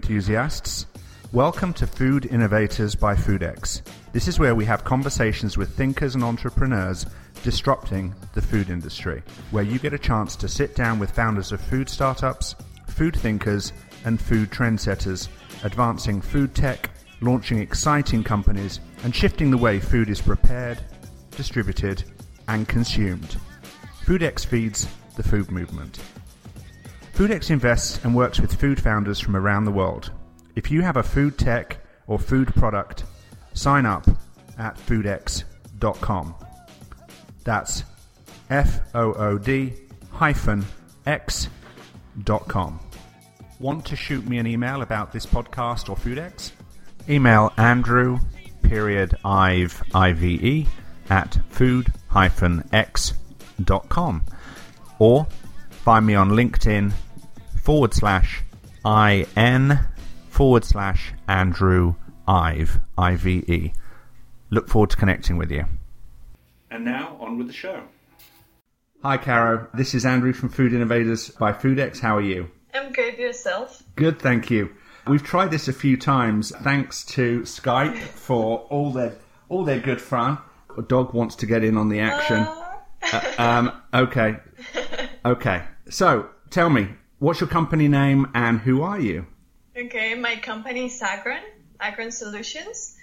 enthusiasts. Welcome to Food Innovators by FoodX. This is where we have conversations with thinkers and entrepreneurs disrupting the food industry, where you get a chance to sit down with founders of food startups, food thinkers, and food trendsetters, advancing food tech, launching exciting companies, and shifting the way food is prepared, distributed, and consumed. FoodX feeds the food movement. FoodX invests and works with food founders from around the world. If you have a food tech or food product, sign up at foodex.com. That's F O O D hyphen X dot com. Want to shoot me an email about this podcast or FoodX? Email Andrew period Ive I V E at food hyphen X dot com or find me on LinkedIn forward slash IN forward slash Andrew Ive, I V E. Look forward to connecting with you. And now, on with the show. Hi, Caro. This is Andrew from Food Innovators by FoodX. How are you? I'm good. Yourself? Good, thank you. We've tried this a few times thanks to Skype for all their all their good fun. A dog wants to get in on the action. Uh, um, okay, okay. So tell me, what's your company name and who are you? Okay, my company is Agron, Agron Solutions,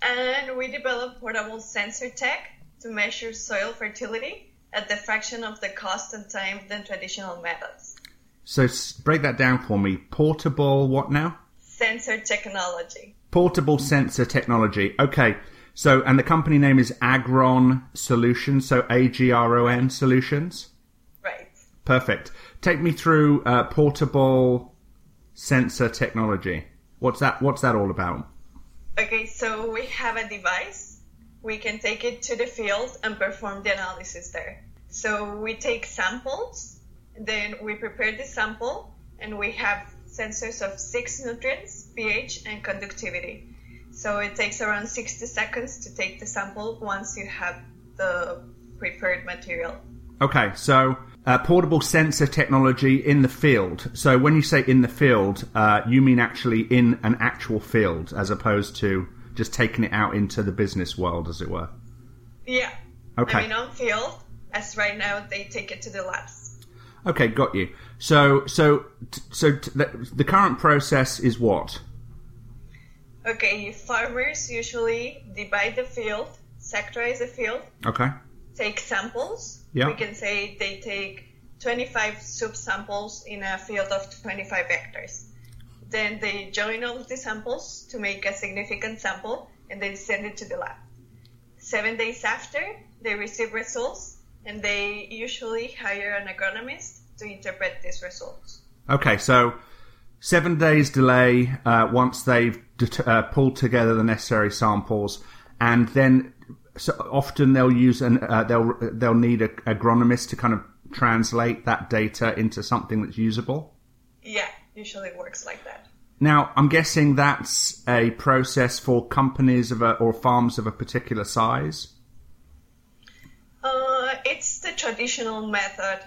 and we develop portable sensor tech to measure soil fertility at the fraction of the cost and time than traditional methods. So break that down for me. Portable, what now? Sensor technology. Portable sensor technology. Okay. So, and the company name is Agron Solutions. So A G R O N Solutions. Perfect. Take me through uh, portable sensor technology. What's that? What's that all about? Okay, so we have a device. We can take it to the field and perform the analysis there. So we take samples, then we prepare the sample, and we have sensors of six nutrients, pH, and conductivity. So it takes around 60 seconds to take the sample once you have the prepared material. Okay, so uh, portable sensor technology in the field. So when you say in the field, uh, you mean actually in an actual field, as opposed to just taking it out into the business world, as it were. Yeah. Okay. I mean, on field, as right now they take it to the labs. Okay, got you. So, so, so t- the, the current process is what? Okay, farmers usually divide the field, sectorize the field, Okay. take samples. Yeah. We can say they take 25 subsamples in a field of 25 hectares. Then they join all of the samples to make a significant sample and then send it to the lab. Seven days after, they receive results and they usually hire an agronomist to interpret these results. Okay, so seven days delay uh, once they've det- uh, pulled together the necessary samples, and then so often they'll use an uh, they'll they'll need a agronomist to kind of translate that data into something that's usable. Yeah, usually it works like that. Now, I'm guessing that's a process for companies of a, or farms of a particular size. Uh, it's the traditional method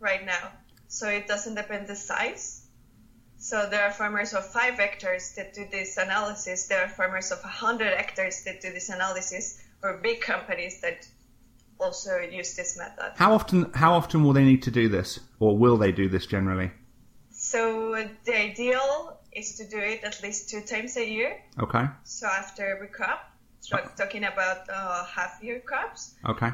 right now, so it doesn't depend the size. So there are farmers of five hectares that do this analysis. There are farmers of 100 hectares that do this analysis, or big companies that also use this method. How often how often will they need to do this, or will they do this generally? So uh, the ideal is to do it at least two times a year. Okay, So after every crop, so talking about uh, half-year crops. okay.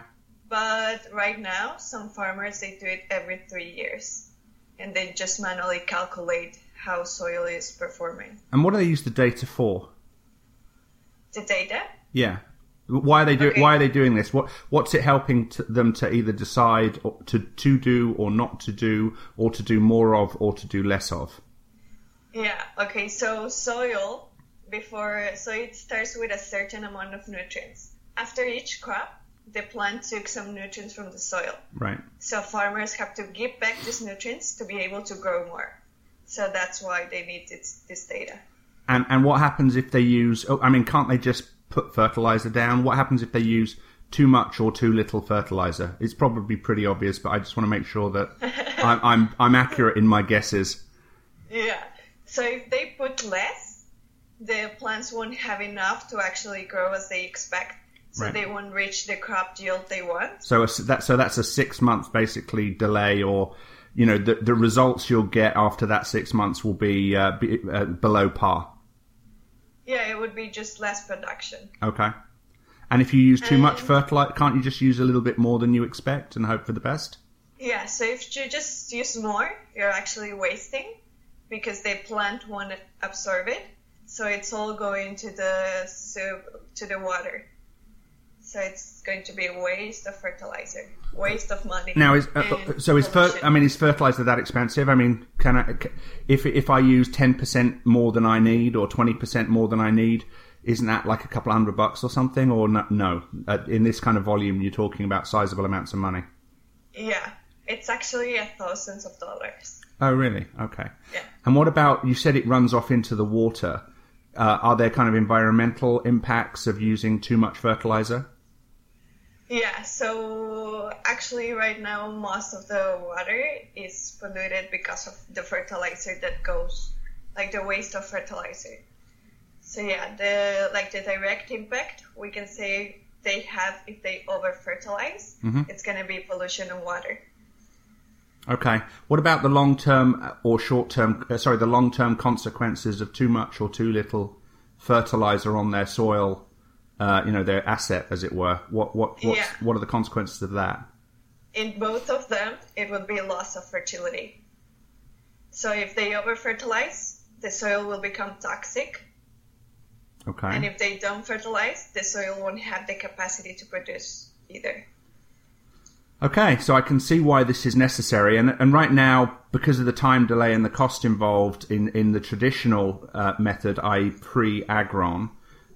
But right now, some farmers they do it every three years, and they just manually calculate how soil is performing. And what do they use the data for? The data. Yeah. Why are they do? Okay. Why are they doing this? What What's it helping to them to either decide to to do or not to do, or to do more of or to do less of? Yeah. Okay. So soil before so it starts with a certain amount of nutrients. After each crop, the plant took some nutrients from the soil. Right. So farmers have to give back these nutrients to be able to grow more. So that's why they need this, this data. And and what happens if they use? Oh, I mean, can't they just put fertilizer down? What happens if they use too much or too little fertilizer? It's probably pretty obvious, but I just want to make sure that I'm I'm, I'm accurate in my guesses. Yeah. So if they put less, the plants won't have enough to actually grow as they expect. So Right. they won't reach the crop yield they want. So that so that's a six month basically delay, or you know the the results you'll get after that six months will be, uh, be uh, below par. Yeah, it would be just less production. Okay. And if you use too much Um, fertilizer, can't you just use a little bit more than you expect and hope for the best? Yeah, so if you just use more, you're actually wasting because the plant won't absorb it. So it's all going to the so to the water. So it's going to be a waste of fertilizer, waste of money. Now is uh, so is fer- I mean is fertilizer that expensive? I mean, can I if if I use ten percent more than I need or twenty percent more than I need, isn't that like a couple of hundred bucks or something? Or no, no. Uh, in this kind of volume, you're talking about sizable amounts of money. yeah, it's actually a thousands of dollars. Oh, really? Okay. Yeah. And what about you said it runs off into the water? Uh, are there kind of environmental impacts of using too much fertilizer? Yeah, so actually, right now, most of the water is polluted because of the fertilizer that goes, like the waste of fertilizer. So yeah, the like the direct impact we can say they have if they over fertilize, it's gonna be pollution in water. Okay. What about the long term or short term? Uh, sorry, the long term consequences of too much or too little fertilizer on their soil. Uh, you know, their asset, as it were. What what what's, Yeah. what are the consequences of that? In both of them, it would be loss of fertility. So if they over fertilize, the soil will become toxic Okay. And if they don't fertilize, the soil won't have the capacity to produce either. Okay, so I can see why this is necessary, and and right now, because of the time delay and the cost involved in in the traditional uh, method, i.e., pre-agron,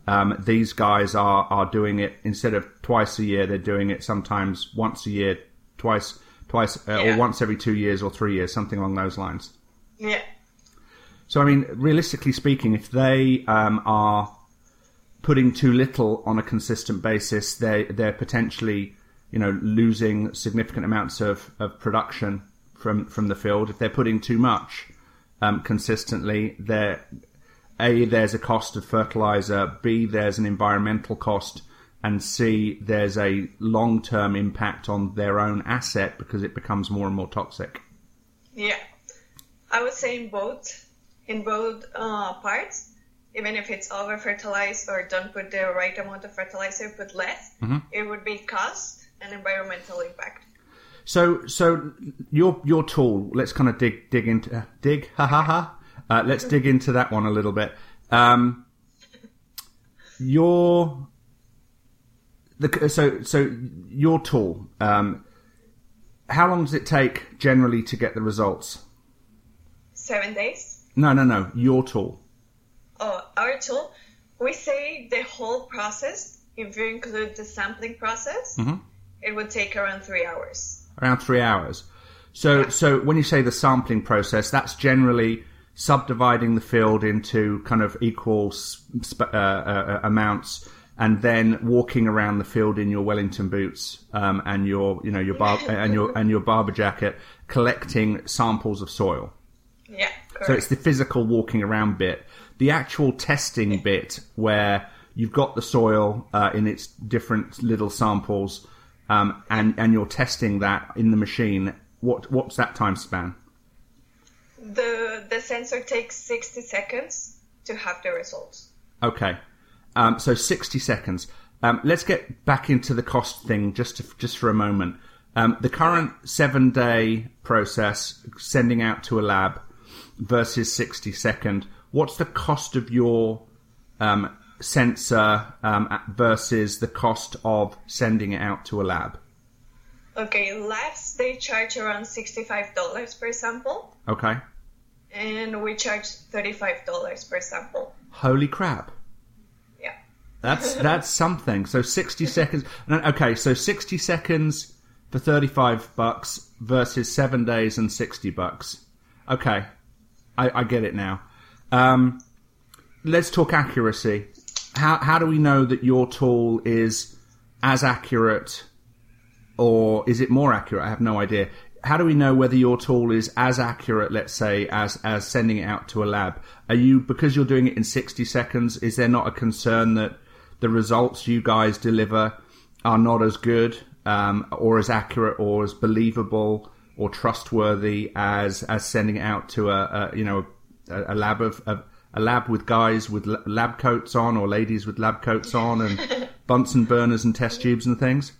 um, these guys are are doing it instead of twice a year, they're doing it sometimes once a year, twice twice uh, or once every two years or three years, something along those lines. Yeah. So, I mean, realistically speaking, if they um, are putting too little on a consistent basis, they they're potentially, you know, losing significant amounts of, of production from from the field. If they're putting too much um, consistently, there a there's a cost of fertilizer, b there's an environmental cost, and c there's a long term impact on their own asset because it becomes more and more toxic. Yeah. I would say in both, in both uh, parts, even if it's over fertilized or don't put the right amount of fertilizer, put less, it would be cost and environmental impact. So, so your your tool. Let's kind of dig dig into uh, dig ha ha ha. Uh, let's dig into that one a little bit. Um, your the so so your tool. Um, how long does it take generally to get the results? Seven days. No, no, no. Your tool. Oh, our tool, we say the whole process, if you include the sampling process, it would take around three hours. around three hours. So, so when you say the sampling process, that's generally subdividing the field into kind of equal sp- uh, uh, amounts, and then walking around the field in your Wellington boots um, and your, you know, your bar- and your and your Barbour jacket, collecting samples of soil. Yeah, correct. So it's the physical walking around bit. The actual testing bit where you've got the soil uh, in its different little samples, um, and and you're testing that in the machine. What what's that time span? the the sensor takes 60 seconds to have the results. Okay, um, so sixty seconds. Um, let's get back into the cost thing just to, just for a moment. Um, the current seven day process sending out to a lab versus sixty second. What's the cost of your um, sensor um, versus the cost of sending it out to a lab? Okay, labs they charge around $65 per sample, Okay. And we charge $35 per sample. Holy crap. Yeah. That's that's something. So sixty seconds. no, Okay, so sixty seconds for thirty-five bucks versus seven days and sixty bucks. Okay, I, I get it now. Um, let's talk accuracy. How how do we know that your tool is as accurate, or is it more accurate? I have no idea. How do we know whether your tool is as accurate, let's say, as as sending it out to a lab? Are you because you're doing it in 60 seconds? Is there not a concern that the results you guys deliver are not as good um, or as accurate or as believable or trustworthy as as sending it out to a, a you know a, a lab of, of a lab with guys with lab coats on or ladies with lab coats on and Bunsen burners and test tubes and things?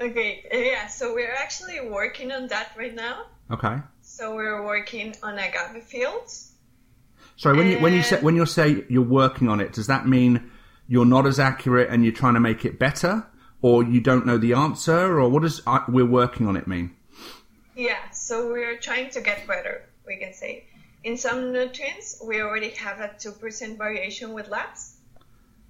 Okay, yeah, so we're actually working on that right now. Okay. So we're working on agave fields. Sorry, when you when you say when you say you're working on it, does that mean you're not as accurate and you're trying to make it better, or you don't know the answer, or what does uh, we're working on it mean? Yeah, so we're trying to get better. We can say in some nutrients we already have a two percent variation with labs.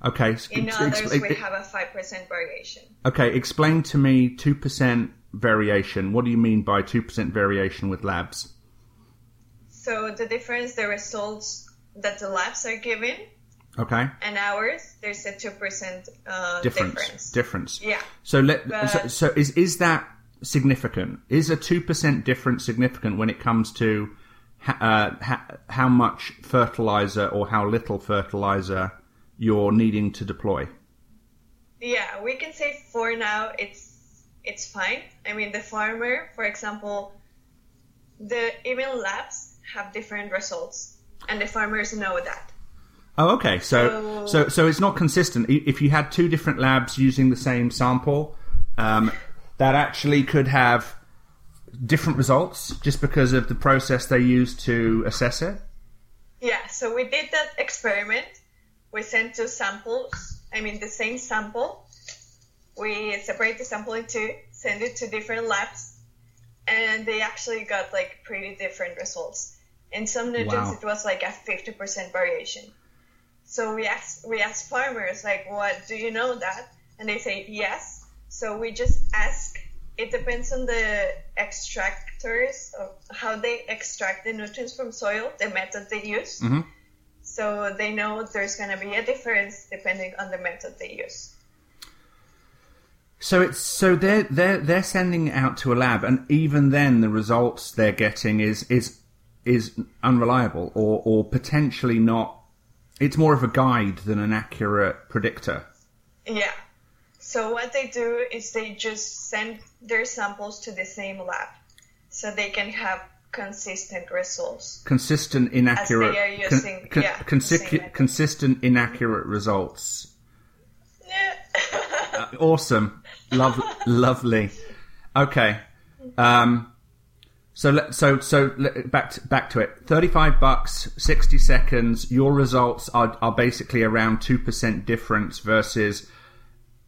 Okay. In others, we have a five percent variation. Okay, explain to me two percent variation. What do you mean by two percent variation with labs? So the difference, the results that the labs are giving. Okay. And ours, there's a two percent uh, difference. difference. Difference. Yeah. So let. So, so is is that significant? Is a two percent difference significant when it comes to uh, how much fertilizer or how little fertilizer you're needing to deploy? Yeah, we can say for now it's it's fine. I mean, the farmer, for example, the even labs have different results, and the farmers know that. Oh, okay. So, so, so, so it's not consistent. If you had two different labs using the same sample, um, that actually could have different results just because of the process they use to assess it. Yeah. So we did that experiment we sent two samples, I mean the same sample. We separate the sample in two, send it to different labs, and they actually got like pretty different results. In some nutrients, wow. it was like a 50% variation. So we asked, we asked farmers, like, what, do you know that? And they say yes. So we just ask, it depends on the extractors, how they extract the nutrients from soil, the method they use. Mm-hmm so they know there's going to be a difference depending on the method they use. So it's so they're they're they're sending it out to a lab, and even then, the results they're getting is is is unreliable or or potentially not. It's more of a guide than an accurate predictor. Yeah. So what they do is they just send their samples to the same lab, so they can have consistent results. Consistent inaccurate. Using, con, yeah, consi- consistent inaccurate results. Yeah. awesome, Love, lovely. Okay. Um, so so so back to, back to it. Thirty five bucks, sixty seconds. Your results are are basically around two percent difference versus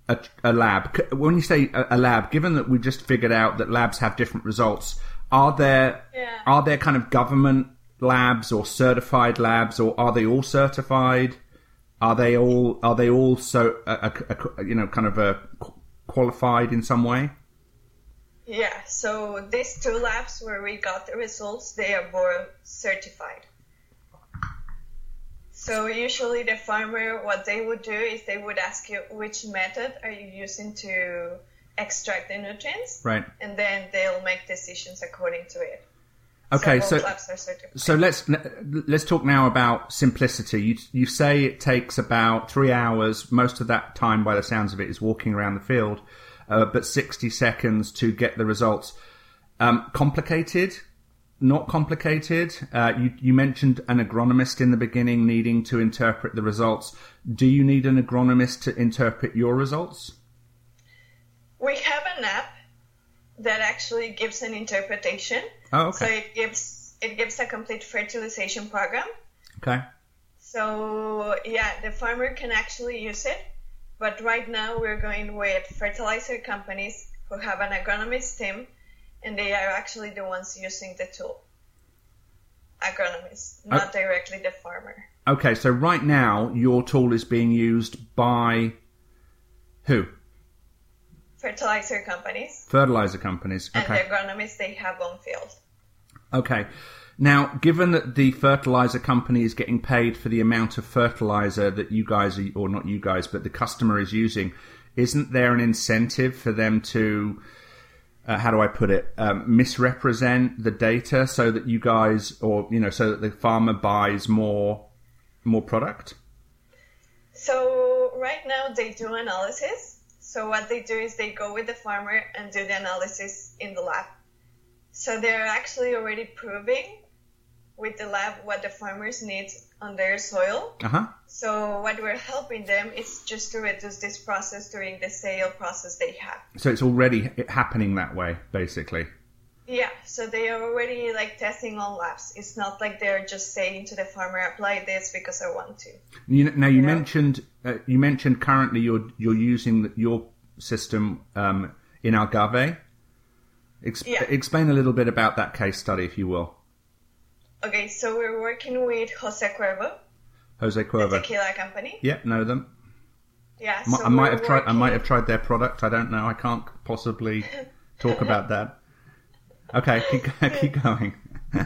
a, a, lab. When you say a, a lab, given that we just figured out that labs have different results, are there yeah. are there kind of government labs or certified labs, or are they all certified? Are they all are they all so uh, uh, you know kind of uh, qualified in some way? Yeah. So these two labs where we got the results, they are both certified. So usually the farmer, what they would do is they would ask you which method are you using to extract the nutrients. Right. And then they'll make decisions according to it. Okay, so so, so let's let's talk now about simplicity. You you say it takes about three hours. Most of that time, by the sounds of it, is walking around the field, uh, but sixty seconds to get the results. Um, complicated, not complicated. Uh, you you mentioned an agronomist in the beginning needing to interpret the results. Do you need an agronomist to interpret your results? We have an app that actually gives an interpretation. Oh, okay. So it gives it gives a complete fertilization program. Okay. So yeah, the farmer can actually use it, but right now we're going with fertilizer companies who have an agronomist team, and they are actually the ones using the tool. Agronomists, oh. not oh. directly the farmer. Okay, so right now your tool is being used by who? Fertilizer companies. Fertilizer companies. Okay. And the agronomists they have on field. Okay. Now, given that the fertilizer company is getting paid for the amount of fertilizer that you guys, are, or not you guys, but the customer is using, isn't there an incentive for them to uh, how do I put it, um, misrepresent the data so that you guys, or you know, so that the farmer buys more more product? So right now they do analysis. So what they do is they go with the farmer and do the analysis in the lab. So they're actually already proving with the lab what the farmers need on their soil. Uh-huh. So what we're helping them is just to reduce this process during the sale process they have. So it's already happening that way, basically. Yeah, so they are already like testing on labs. It's not like they're just saying to the farmer, "Apply this because I want to." You know, now you, you know? mentioned uh, you mentioned currently you're you're using your system um, in agave. Ex- yeah. Explain a little bit about that case study, if you will. Okay, so we're working with Jose Cuervo. Jose Cuervo. The tequila company. Yeah, know them. Yeah, so I might have tried. I might have tried their product. I don't know. I can't possibly talk about that. Okay, keep, keep going.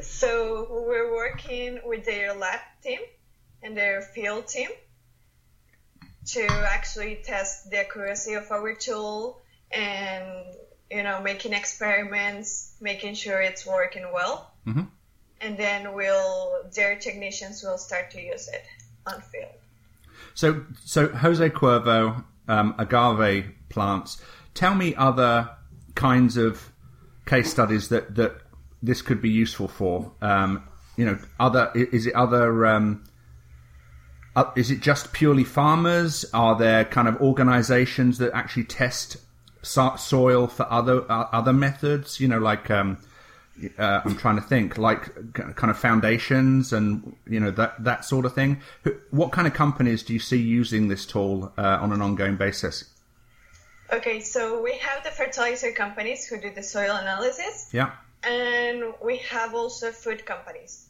so we're working with their lab team and their field team to actually test the accuracy of our tool and you know making experiments, making sure it's working well, mm-hmm. and then we'll their technicians will start to use it on field. So, so Jose Cuervo, um, agave plants. Tell me other kinds of case studies that that this could be useful for? Um, you know, other is it other? Um, uh, is it just purely farmers? Are there kind of organisations that actually test so- soil for other uh, other methods? You know, like um, uh, I'm trying to think, like kind of foundations and you know that that sort of thing. What kind of companies do you see using this tool uh, on an ongoing basis? Okay, so we have the fertilizer companies who do the soil analysis. Yeah. And we have also food companies.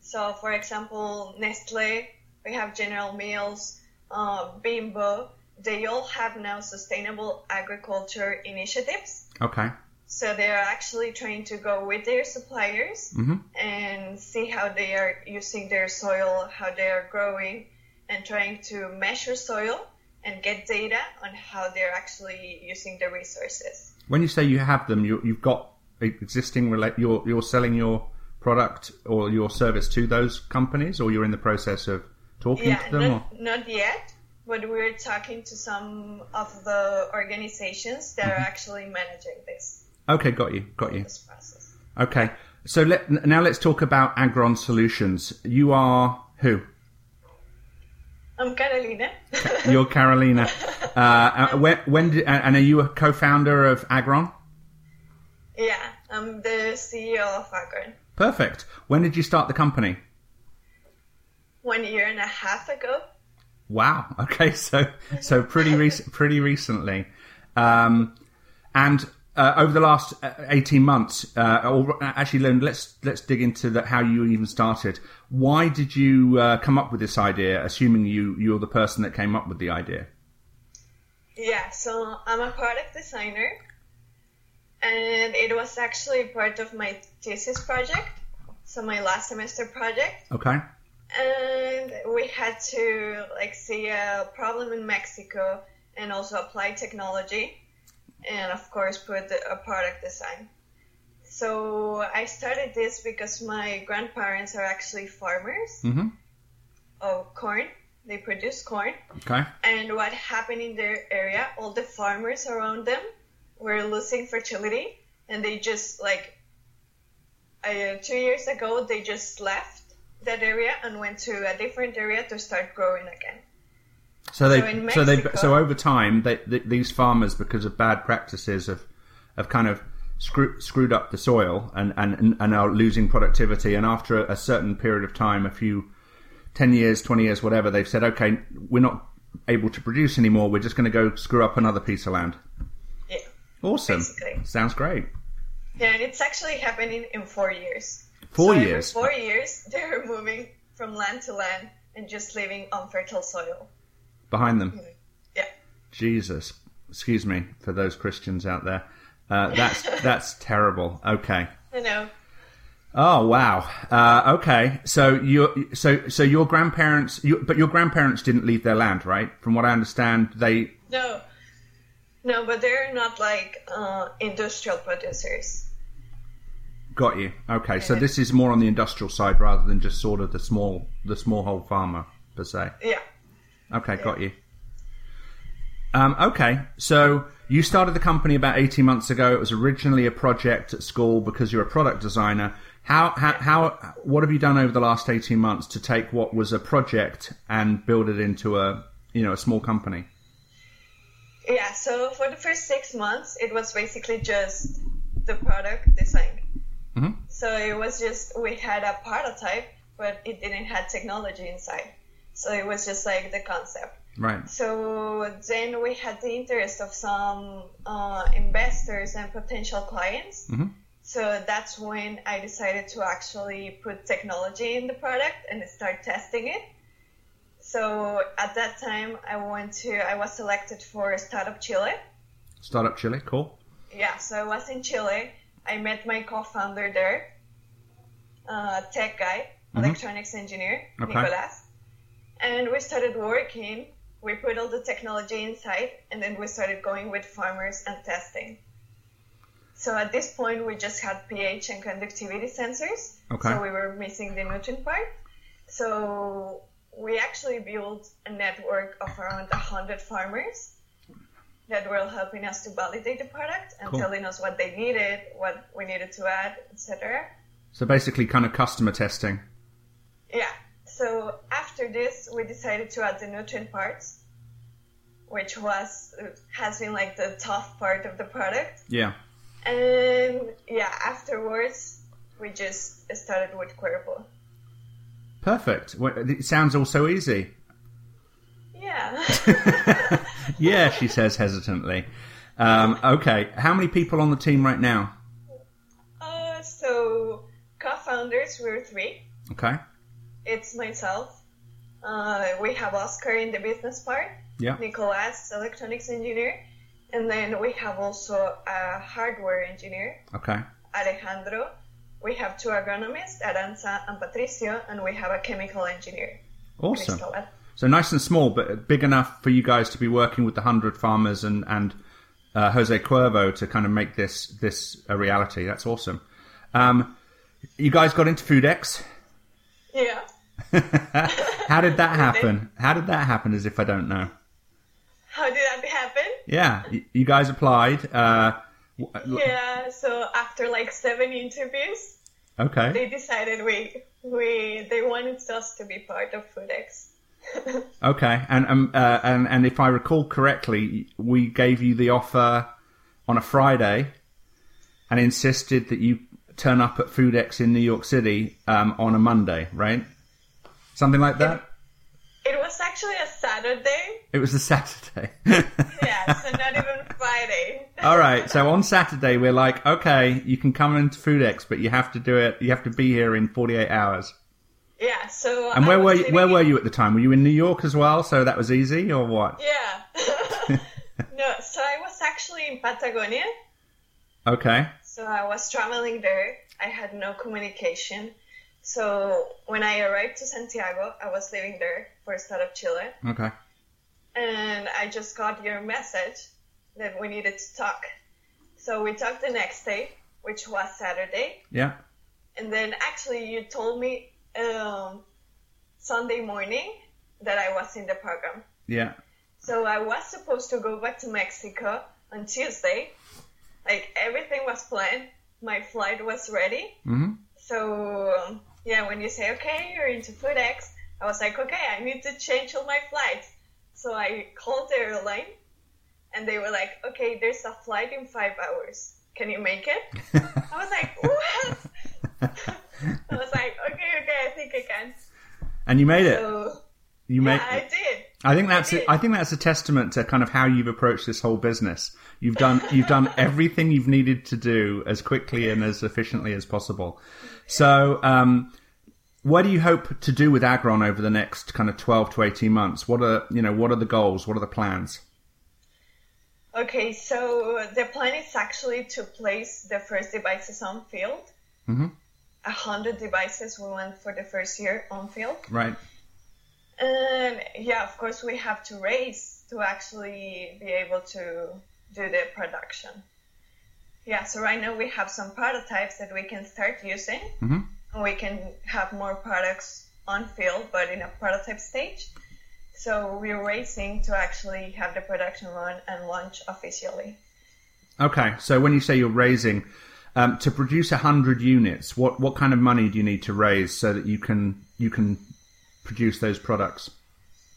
So, for example, Nestle, we have General Mills, uh, Bimbo. They all have now sustainable agriculture initiatives. Okay. So they are actually trying to go with their suppliers mm-hmm. and see how they are using their soil, how they are growing, and trying to measure soil and get data on how they're actually using the resources. When you say you have them, you, have got existing you're you're selling your product or your service to those companies, or you're in the process of talking yeah, to them. Not, not yet, but we're talking to some of the organizations that mm-hmm. are actually managing this. Okay, got you, got you. This process. Okay, so let, now let's talk about Agron Solutions. You are who? I'm Carolina. You're Carolina. Uh, uh, when, when did, and are you a co-founder of Agron? Yeah, I'm the CEO of Agron. Perfect. When did you start the company? One year and a half ago. Wow. Okay, so so pretty recent, pretty recently, um, and uh, over the last uh, eighteen months, uh, or actually, let's let's dig into that. How you even started. Why did you uh, come up with this idea? Assuming you you're the person that came up with the idea. Yeah, so I'm a product designer, and it was actually part of my thesis project. So my last semester project. Okay. And we had to like see a problem in Mexico and also apply technology and of course put a product design. So I started this because my grandparents are actually farmers mm-hmm. of corn. They produce corn. Okay. And what happened in their area, all the farmers around them were losing fertility, and they just like uh, two years ago they just left that area and went to a different area to start growing again. So they, so, Mexico, so they, so over time, they, these farmers, because of bad practices, have, have kind of screw, screwed up the soil and, and, and are losing productivity. And after a, a certain period of time, a few, 10 years, 20 years, whatever, they've said, okay, we're not able to produce anymore. We're just going to go screw up another piece of land. Yeah. Awesome. Basically. Sounds great. Yeah, and it's actually happening in four years. Four so years? Four years, they're moving from land to land and just living on fertile soil behind them. Yeah. Jesus, excuse me for those Christians out there. Uh, that's that's terrible. Okay. I know. Oh wow. Uh, okay. So you so so your grandparents, you, but your grandparents didn't leave their land, right? From what I understand, they. No. No, but they're not like uh, industrial producers. Got you. Okay, so this is more on the industrial side rather than just sort of the small the smallhold farmer per se. Yeah. Okay, got you. Um, okay, so you started the company about 18 months ago. It was originally a project at school because you're a product designer. How, how, how, what have you done over the last 18 months to take what was a project and build it into a, you know, a small company? Yeah, so for the first six months, it was basically just the product design. hmm So it was just, we had a prototype, but it didn't have technology inside. So it was just like the concept. Right. So then we had the interest of some uh, investors and potential clients. Mhm. So that's when I decided to actually put technology in the product and start testing it. So at that time, I went to, I was selected for Startup Chile. Startup Chile, cool. Yeah, so I was in Chile. I met my co-founder there, uh, tech guy, electronics engineer, Okay. Nicolas. And we started working. We put all the technology inside, and then we started going with farmers and testing. So at this point, we just had pH and conductivity sensors. Okay. So we were missing the nutrient part. So we actually built a network of around 100 farmers that were helping us to validate the product and Cool. telling us what they needed, what we needed to add, etc. So basically kind of customer testing. Yeah. So after this, we decided to add the nutrient parts, which was has been like the tough part of the product. Yeah. And yeah, afterwards, we just started with Cuervo. Perfect. Well, It sounds all so easy. Yeah. Yeah, she says hesitantly. Um, okay, how many people on the team right now? uh, so co-founders, we're three. Okay. It's myself. Uh, we have Oscar in the business part. Yeah. Nicolas, electronics engineer, and then we have also a hardware engineer, Okay. Alejandro. We have two agronomists, Aranza and Patricio, and we have a chemical engineer, Awesome. Cristobal. So nice and small, but big enough for you guys to be working with the hundred farmers and and uh, Jose Cuervo to kind of make this this a reality. That's awesome. Um, you guys got into FoodX. How did that happen? How did that happen? As if I don't know. How did that happen? Yeah, you guys applied. Uh, Yeah. So after like seven interviews, okay. they decided we we they wanted us to be part of FoodX. Okay, and um, uh, and and if I recall correctly, we gave you the offer on a Friday, and insisted that you turn up at FoodX in New York City um, on a Monday, right? Something like that. It was actually a Saturday. It was a Saturday. Yeah, so not even Friday. All right, so on Saturday we're like, okay, you can come into FoodX, but you have to do it. You have to be here in forty-eight hours. Yeah. So And where were you, where in- were you at the time? Were you in New York as well? So that was easy, or what? Yeah. no, so I was actually in Patagonia. Okay. So I was traveling there. I had no communication. So when I arrived to Santiago, I was living there for a Startup Chile. Okay. And I just got your message that we needed to talk. So we talked the next day, which was Saturday. Yeah. And then actually you told me um, Sunday morning that I was in the program. Yeah. So I was supposed to go back to Mexico on Tuesday. Like everything was planned. My flight was ready. hmm So um, yeah, when you say okay, you're into FoodX, I was like, okay, I need to change all my flights. So I called the airline, and they were like, okay, there's a flight in five hours. Can you make it? I was like, what? I was like, okay, okay, I think I can. and you made it. So You made. yeah, I did. I think that's did. I think that's a testament to kind of how you've approached this whole business. You've done you've done everything you've needed to do as quickly and as efficiently as possible. So, um, what do you hope to do with Agron over the next kind of twelve to eighteen months? What are you know what are the goals? What are the plans? Okay, so the plan is actually to place the first devices on field. Mhm. A hundred devices we went for the first year on field. Right. And yeah, of course, we have to race to actually be able to do the production. Yeah, so right now we have some prototypes that we can start using. Mm-hmm. And we can have more products on field, but in a prototype stage. So we're racing to actually have the production run and launch officially. Okay, so when you say you're raising um, to produce hundred units, what what kind of money do you need to raise so that you can you can produce those products?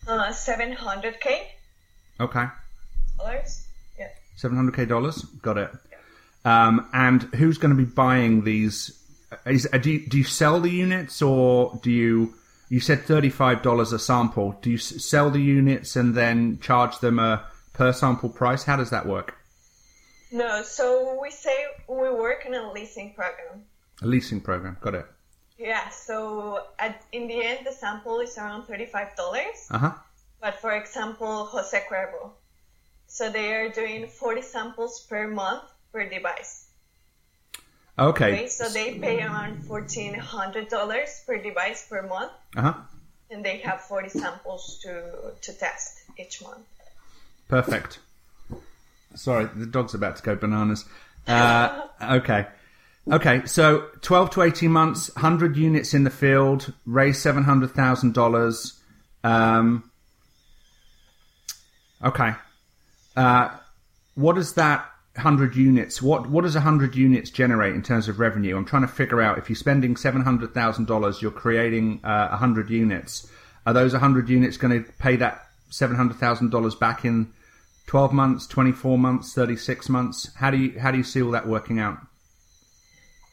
Uh, 700k Okay, dollars. Yeah. seven hundred k dollars. Got it. Um, and who's going to be buying these? Is, uh, do you, do you sell the units or do you? You said thirty five dollars a sample. Do you s- sell the units and then charge them a per sample price? How does that work? No, so we say we work in a leasing program. A leasing program. Got it. Yeah, so at, in the end, the sample is around $35. Uh huh. But for example, Jose Cuervo. So they are doing 40 samples per month per device. Okay. Okay, so they pay around $1,400 per device per month, Uh huh. and they have 40 samples to, to test each month. Perfect. Sorry, the dog's about to go bananas. Uh, okay. Okay, so 12 to 18 months, 100 units in the field, raise $700,000. Um, okay. Uh, what does that 100 units, what, what does 100 units generate in terms of revenue? I'm trying to figure out if you're spending $700,000, you're creating uh, 100 units. Are those 100 units going to pay that $700,000 back in 12 months, 24 months, 36 months? How do you, how do you see all that working out?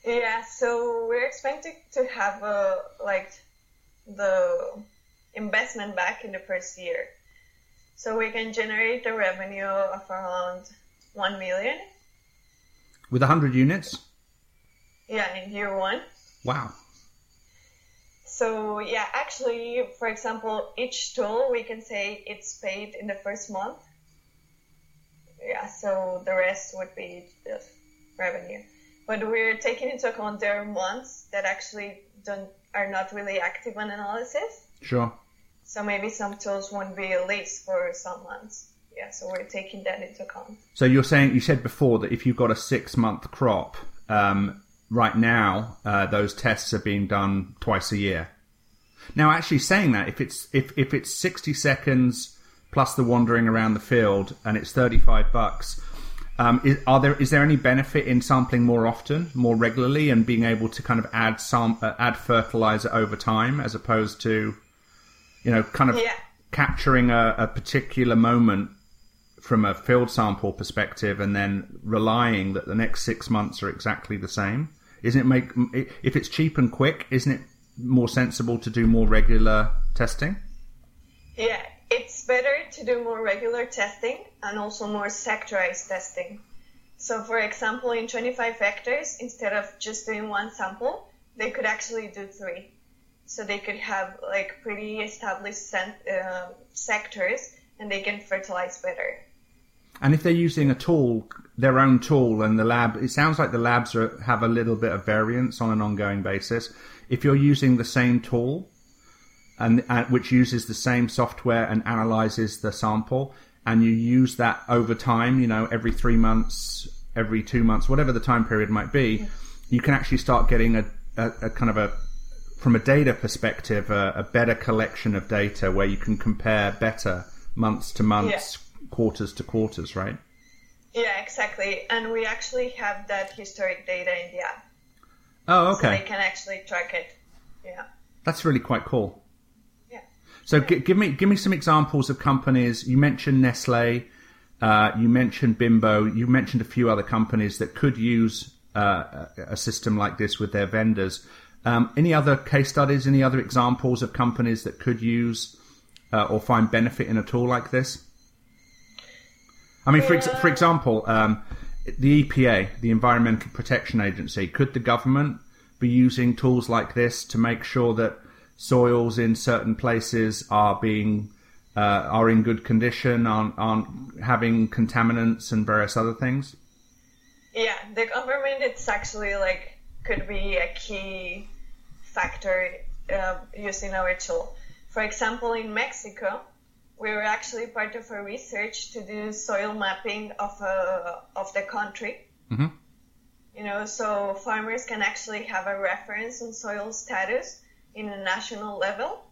Yeah, so we're expecting to have uh, like the investment back in the first year. So we can generate a revenue of around 1 million. With 100 units? Yeah, in year one. Wow. So yeah, actually, for example, each tool we can say it's paid in the first month. Yeah, so the rest would be the revenue. But we're taking into account there are months that actually don't are not really active on analysis. Sure. So maybe some tools won't be released for some months. Yeah, so we're taking that into account. So you're saying, you said before that if you've got a six month crop, um, right now, uh, those tests are being done twice a year. Now, actually saying that, if it's, if, if it's 60 seconds plus the wandering around the field and it's 35 bucks, um, is, are there is there any benefit in sampling more often, more regularly, and being able to kind of add some uh, add fertilizer over time, as opposed to, you know, kind of Yeah. capturing a, a particular moment from a field sample perspective, and then relying that the next six months are exactly the same? Isn't it make if it's cheap and quick? Isn't it more sensible to do more regular testing? Yeah, it's better to do more regular testing and also more sectorized testing. So, for example, in 25 hectares, instead of just doing one sample, they could actually do three. So they could have like pretty established uh, sectors and they can fertilize better. And if they're using a tool, their own tool, and the lab, it sounds like the labs are, have a little bit of variance on an ongoing basis. If you're using the same tool, and uh, which uses the same software and analyzes the sample, and you use that over time, you know, every three months, every two months, whatever the time period might be, you can actually start getting a, a, a kind of a from a data perspective, a, a better collection of data where you can compare better months to months, quarters to quarters, right? Yeah, exactly. And we actually have that historic data in the app. Oh, okay. So they can actually track it. Yeah. That's really quite cool. Yeah. So g- give me give me some examples of companies. You mentioned Nestle, uh, you mentioned Bimbo, you mentioned a few other companies that could use uh, a system like this with their vendors. Um, any other case studies? Any other examples of companies that could use uh, or find benefit in a tool like this? I mean, for ex- for example, um, the EPA, the Environmental Protection Agency, could the government be using tools like this to make sure that soils in certain places are being uh, are in good condition, aren't, aren't having contaminants and various other things? Yeah, the government it's actually like could be a key factor uh, using our tool. For example, in Mexico, we were actually part of a research to do soil mapping of uh, of the country. Mm-hmm. You know, so farmers can actually have a reference on soil status in a national level.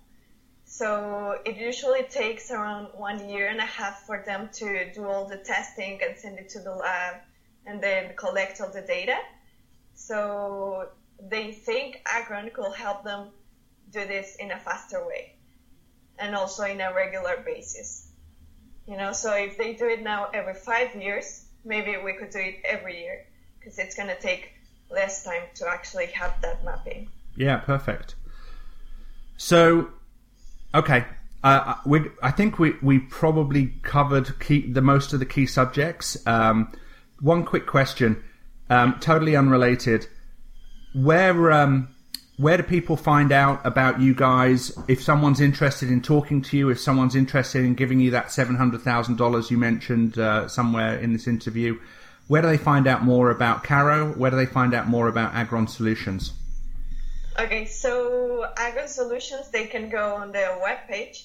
So it usually takes around one year and a half for them to do all the testing and send it to the lab and then collect all the data. So they think Agron could help them do this in a faster way and also in a regular basis. You know, so if they do it now every five years, maybe we could do it every year because it's going to take less time to actually have that mapping. Yeah, perfect. So, okay, uh, we, I think we, we probably covered key, the most of the key subjects. Um, one quick question, um, totally unrelated. Where um, where do people find out about you guys? If someone's interested in talking to you, if someone's interested in giving you that seven hundred thousand dollars you mentioned uh, somewhere in this interview, where do they find out more about Caro? Where do they find out more about Agron Solutions? Okay, so Agron Solutions, they can go on their webpage,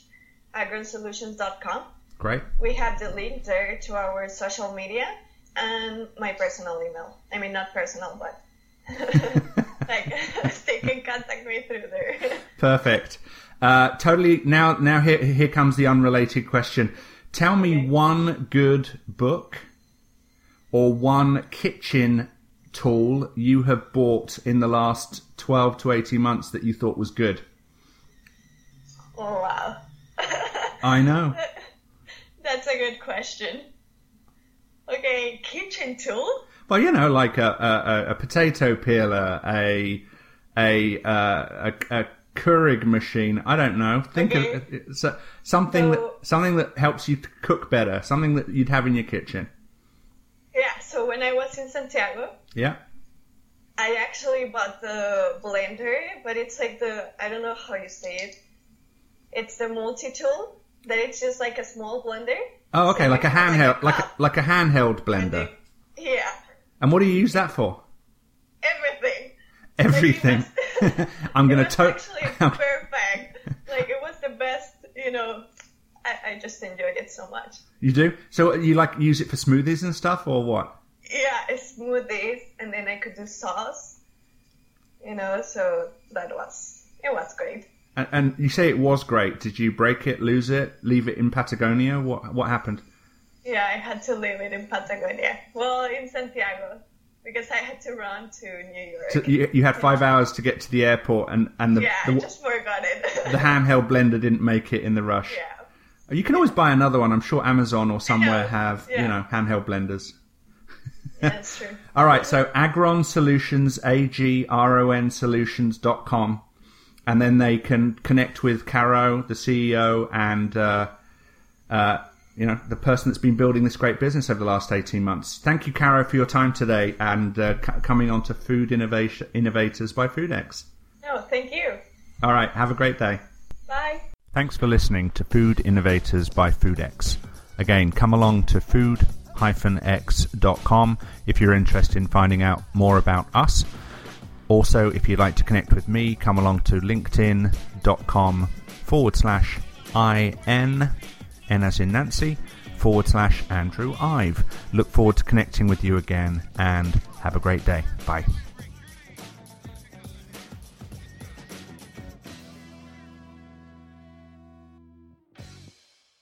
agronsolutions.com. Great. We have the link there to our social media and my personal email. I mean, not personal, but like they can contact me through there. Perfect. Uh, totally. Now, now here, here comes the unrelated question. Tell me Okay. one good book or one kitchen tool you have bought in the last 12 to 18 months that you thought was good. Oh, wow. I know. That's a good question. Okay, kitchen tool? Well, you know, like a, a, a potato peeler, a a a, a Keurig machine. I don't know. Think Okay. of uh, something So- that something that helps you cook better. Something that you'd have in your kitchen. So when I was in Santiago, Yeah. I actually bought the blender, but it's like the, I don't know how you say it. It's the multi-tool, that it's just like a small blender. Oh, okay, So like a handheld, like a like a handheld and blender. Yeah, And what do you use that for? everything. Everything. Like, was- I'm gonna was to- actually perfect. like it was the best, you know. I, I just enjoyed it so much. You do? So you like use it for smoothies and stuff, or what? Yeah, smoothies, and then I could do sauce. You know, so that was it was great. And, and you say it was great. Did you break it, lose it, leave it in Patagonia? What what happened? Yeah, I had to leave it in Patagonia. Well, in Santiago, because I had to run to New York. So you, you had five hours to get to the airport, and and the yeah, the, I just forgot it. the handheld blender didn't make it in the rush. yeah. You can always buy another one. I'm sure Amazon or somewhere know, have you know handheld blenders. That's true. All right, so Agron Solutions, A G R O N Solutions.com, and then they can connect with Caro, the CEO, and uh, uh, you know the person that's been building this great business over the last eighteen months. Thank you, Caro, for your time today and uh, c- coming on to Food Innovation Innovators by FoodX. No, thank you. All right, have a great day. Bye. Thanks for listening to Food Innovators by FoodX. Again, come along to food-x.com if you're interested in finding out more about us. Also, if you'd like to connect with me, come along to linkedin.com forward slash IN, N as in Nancy, forward slash Andrew Ive. Look forward to connecting with you again and have a great day. Bye.